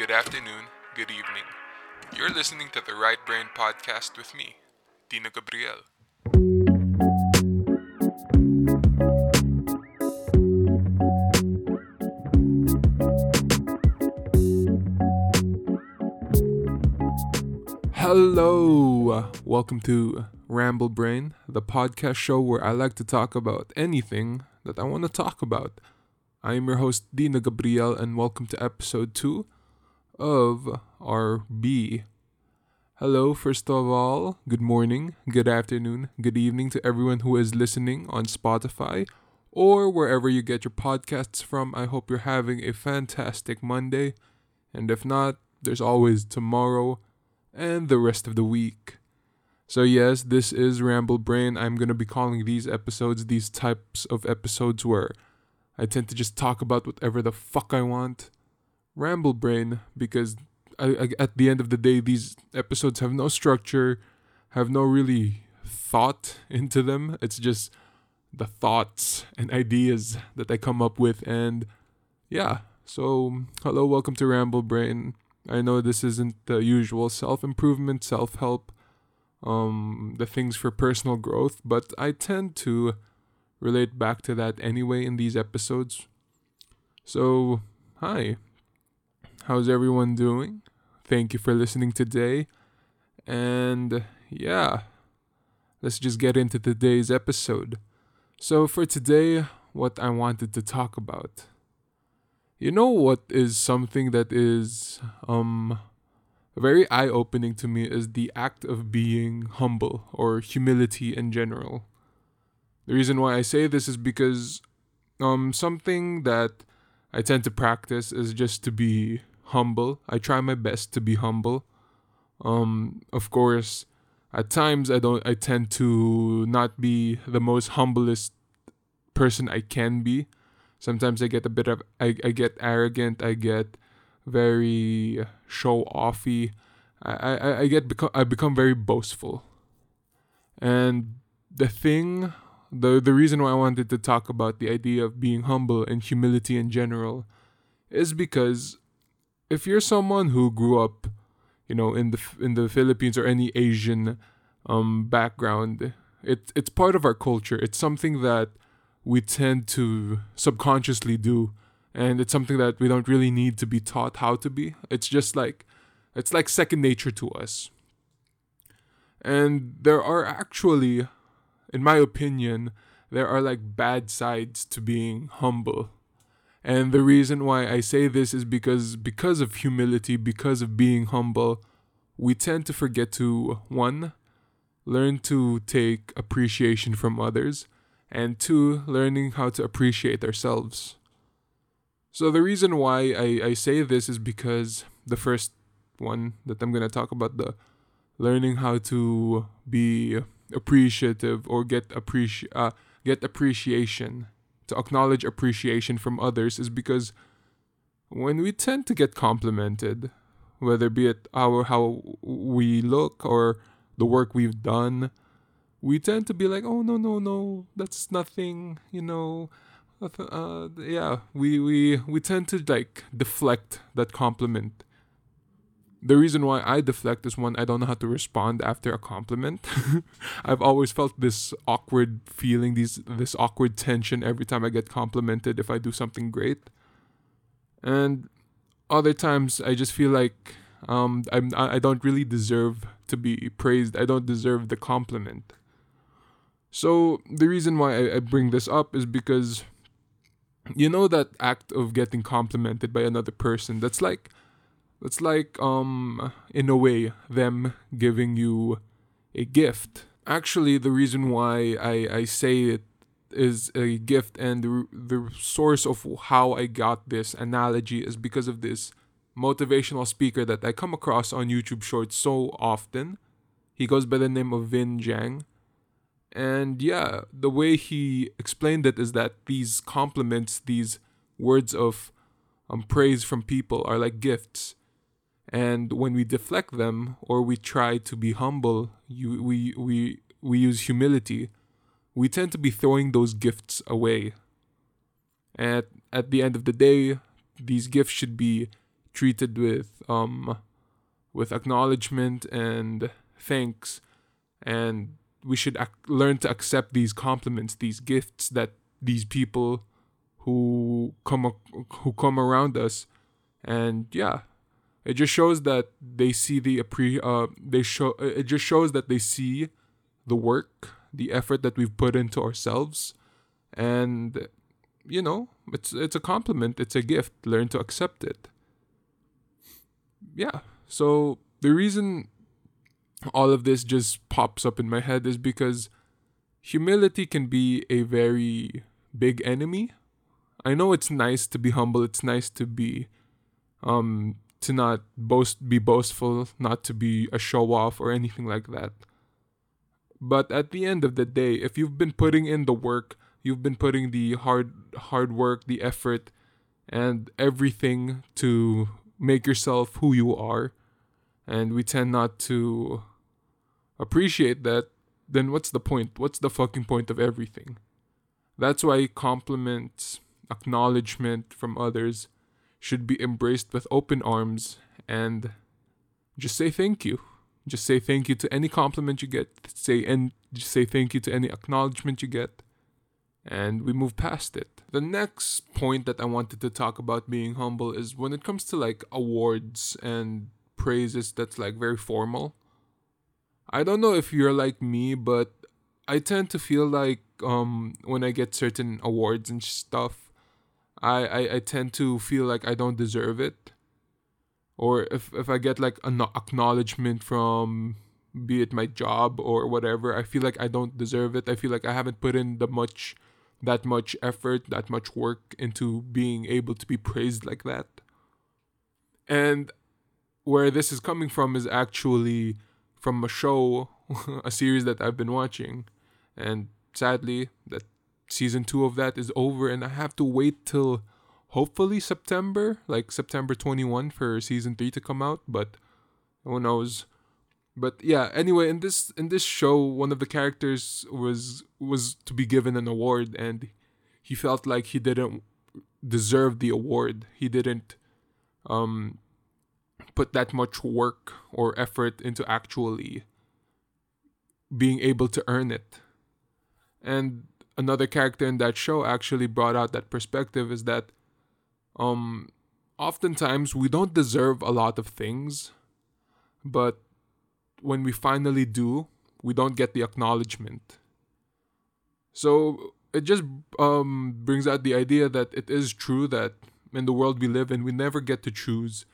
good afternoon, good evening. You're listening to the Right Brained Podcast with me, Dino Gabriel. Hello, welcome to Ramble Brain, the podcast show where I like to talk about anything that I want to talk about. I am your host, Dina Gabriel, and welcome to episode 2 of RB. Hello, first of all, good morning, good afternoon, good evening to everyone who is listening on Spotify or wherever you get your podcasts from. I hope you're having a fantastic Monday, and if not, there's always tomorrow and the rest of the week. So, yes, this is Ramble Brain. I'm going to be calling these episodes these types of episodes where I tend to just talk about whatever the fuck I want. Ramble Brain, because I, I, at the end of the day, these episodes have no structure, have no really thought into them. It's just the thoughts and ideas that I come up with. And yeah, so hello, welcome to Ramble Brain. I know this isn't the usual self improvement, self help, um, the things for personal growth, but I tend to relate back to that anyway in these episodes. So, hi. How's everyone doing? Thank you for listening today. And yeah, let's just get into today's episode. So, for today, what I wanted to talk about you know what is something that is um very eye-opening to me is the act of being humble or humility in general. The reason why I say this is because um something that I tend to practice is just to be humble. I try my best to be humble. Um of course, at times I don't I tend to not be the most humblest person I can be sometimes I get a bit of I, I get arrogant, I get very show offy. I, I, I get become I become very boastful. And the thing the the reason why I wanted to talk about the idea of being humble and humility in general is because if you're someone who grew up, you know, in the in the Philippines or any Asian um background, it it's part of our culture. It's something that we tend to subconsciously do and it's something that we don't really need to be taught how to be. It's just like it's like second nature to us. And there are actually in my opinion there are like bad sides to being humble and the reason why i say this is because because of humility because of being humble we tend to forget to one learn to take appreciation from others and two, learning how to appreciate ourselves. So, the reason why I, I say this is because the first one that I'm to talk about, the learning how to be appreciative or get appreci- uh, get appreciation, to acknowledge appreciation from others, is because when we tend to get complimented, whether be it our how we look or the work we've done, we tend to be like, oh no no no, that's nothing, you know. Uh, yeah, we we we tend to like deflect that compliment. The reason why I deflect is one, I don't know how to respond after a compliment. I've always felt this awkward feeling, these this awkward tension every time I get complimented if I do something great. And other times I just feel like um I'm I don't really deserve to be praised. I don't deserve the compliment. So the reason why I, I bring this up is because you know that act of getting complimented by another person. That's like that's like um in a way them giving you a gift. Actually, the reason why I I say it is a gift and the, the source of how I got this analogy is because of this motivational speaker that I come across on YouTube Shorts so often. He goes by the name of Vinh Giang and yeah, the way he explained it is that these compliments, these words of um, praise from people are like gifts. And when we deflect them or we try to be humble, you, we, we, we use humility, we tend to be throwing those gifts away. At, at the end of the day, these gifts should be treated with um with acknowledgement and thanks. And we should ac- learn to accept these compliments these gifts that these people who come who come around us. And yeah it just shows that they see the appre- uh they show it just shows that they see the work the effort that we've put into ourselves. And you know it's it's a compliment. It's a gift. Learn to accept it. Yeah. So the reason all of this just pops up in my head is because humility can be a very big enemy. I know it's nice to be humble, it's nice to be um to not boast be boastful, not to be a show off or anything like that. But at the end of the day, if you've been putting in the work, you've been putting the hard hard work, the effort and everything to make yourself who you are, and we tend not to appreciate that, then what's the point? What's the fucking point of everything? That's why compliments, acknowledgement from others should be embraced with open arms and just say thank you. Just say thank you to any compliment you get. Say and just say thank you to any acknowledgement you get. And we move past it. The next point that I wanted to talk about being humble is when it comes to like awards and praises that's like very formal. I don't know if you're like me, but I tend to feel like um when I get certain awards and stuff, I, I, I tend to feel like I don't deserve it. Or if, if I get like an acknowledgement from be it my job or whatever, I feel like I don't deserve it. I feel like I haven't put in the much that much effort, that much work into being able to be praised like that. And where this is coming from is actually from a show, a series that I've been watching, and sadly, that season two of that is over, and I have to wait till hopefully September, like September 21 for season 3 to come out, but who knows. But yeah, anyway, in this in this show, one of the characters was was to be given an award and he felt like he didn't deserve the award. He didn't um put that much work or effort into actually being able to earn it. And another character in that show actually brought out that perspective is that um oftentimes we don't deserve a lot of things, but when we finally do, we don't get the acknowledgement. So it just um, brings out the idea that it is true that in the world we live in, we never get to choose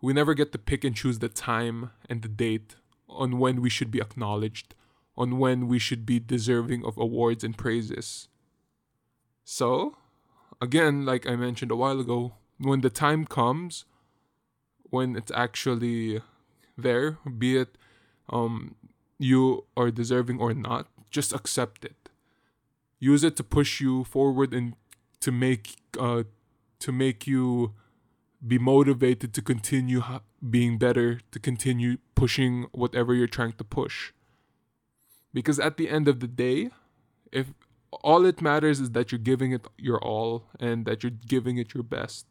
we never get to pick and choose the time and the date on when we should be acknowledged, on when we should be deserving of awards and praises. So, again, like I mentioned a while ago, when the time comes, when it's actually there, be it um, you are deserving or not, just accept it. Use it to push you forward and to make uh, to make you be motivated to continue being better, to continue pushing whatever you're trying to push. Because at the end of the day, if all it matters is that you're giving it your all and that you're giving it your best.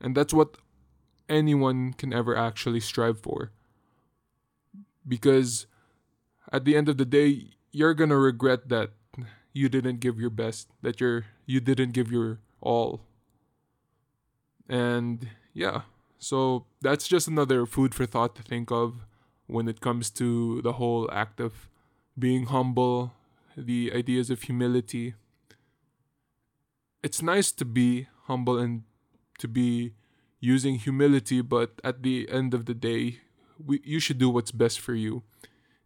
And that's what anyone can ever actually strive for. Because at the end of the day, you're going to regret that you didn't give your best, that you're you didn't give your all and yeah, so that's just another food for thought to think of when it comes to the whole act of being humble, the ideas of humility. It's nice to be humble and to be using humility, but at the end of the day, we, you should do what's best for you.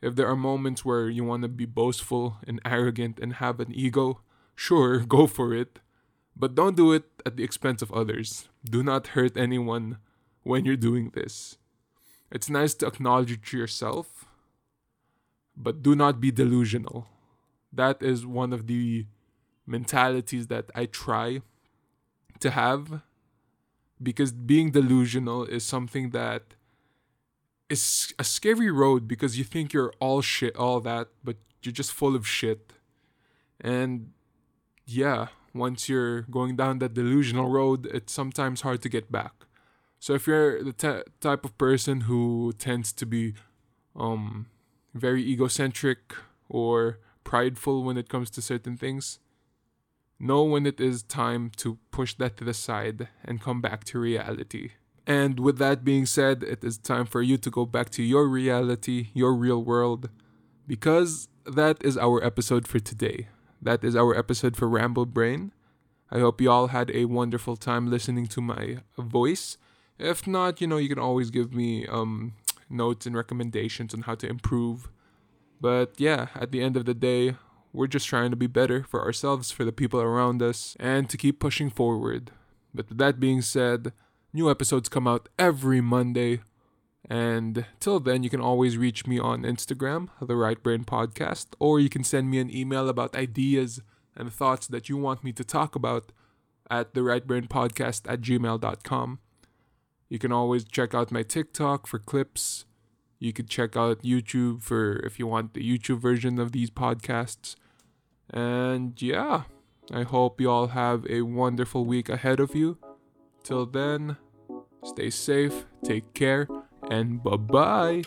If there are moments where you want to be boastful and arrogant and have an ego, sure, go for it. But don't do it at the expense of others. Do not hurt anyone when you're doing this. It's nice to acknowledge it to yourself, but do not be delusional. That is one of the mentalities that I try to have because being delusional is something that is a scary road because you think you're all shit, all that, but you're just full of shit. And yeah, once you're going down that delusional road, it's sometimes hard to get back. So if you're the t- type of person who tends to be um very egocentric or prideful when it comes to certain things, know when it is time to push that to the side and come back to reality. And with that being said, it is time for you to go back to your reality, your real world, because that is our episode for today. That is our episode for Ramble Brain. I hope you all had a wonderful time listening to my voice if not, you know, you can always give me um, notes and recommendations on how to improve. But yeah, at the end of the day, we're just trying to be better for ourselves, for the people around us, and to keep pushing forward. But with that being said, new episodes come out every Monday. And till then, you can always reach me on Instagram, The Right Brained Podcast, or you can send me an email about ideas and thoughts that you want me to talk about at The Right Brained Podcast at gmail.com. You can always check out my TikTok for clips. You could check out YouTube for if you want the YouTube version of these podcasts. And yeah, I hope you all have a wonderful week ahead of you. Till then, stay safe, take care, and bye bye.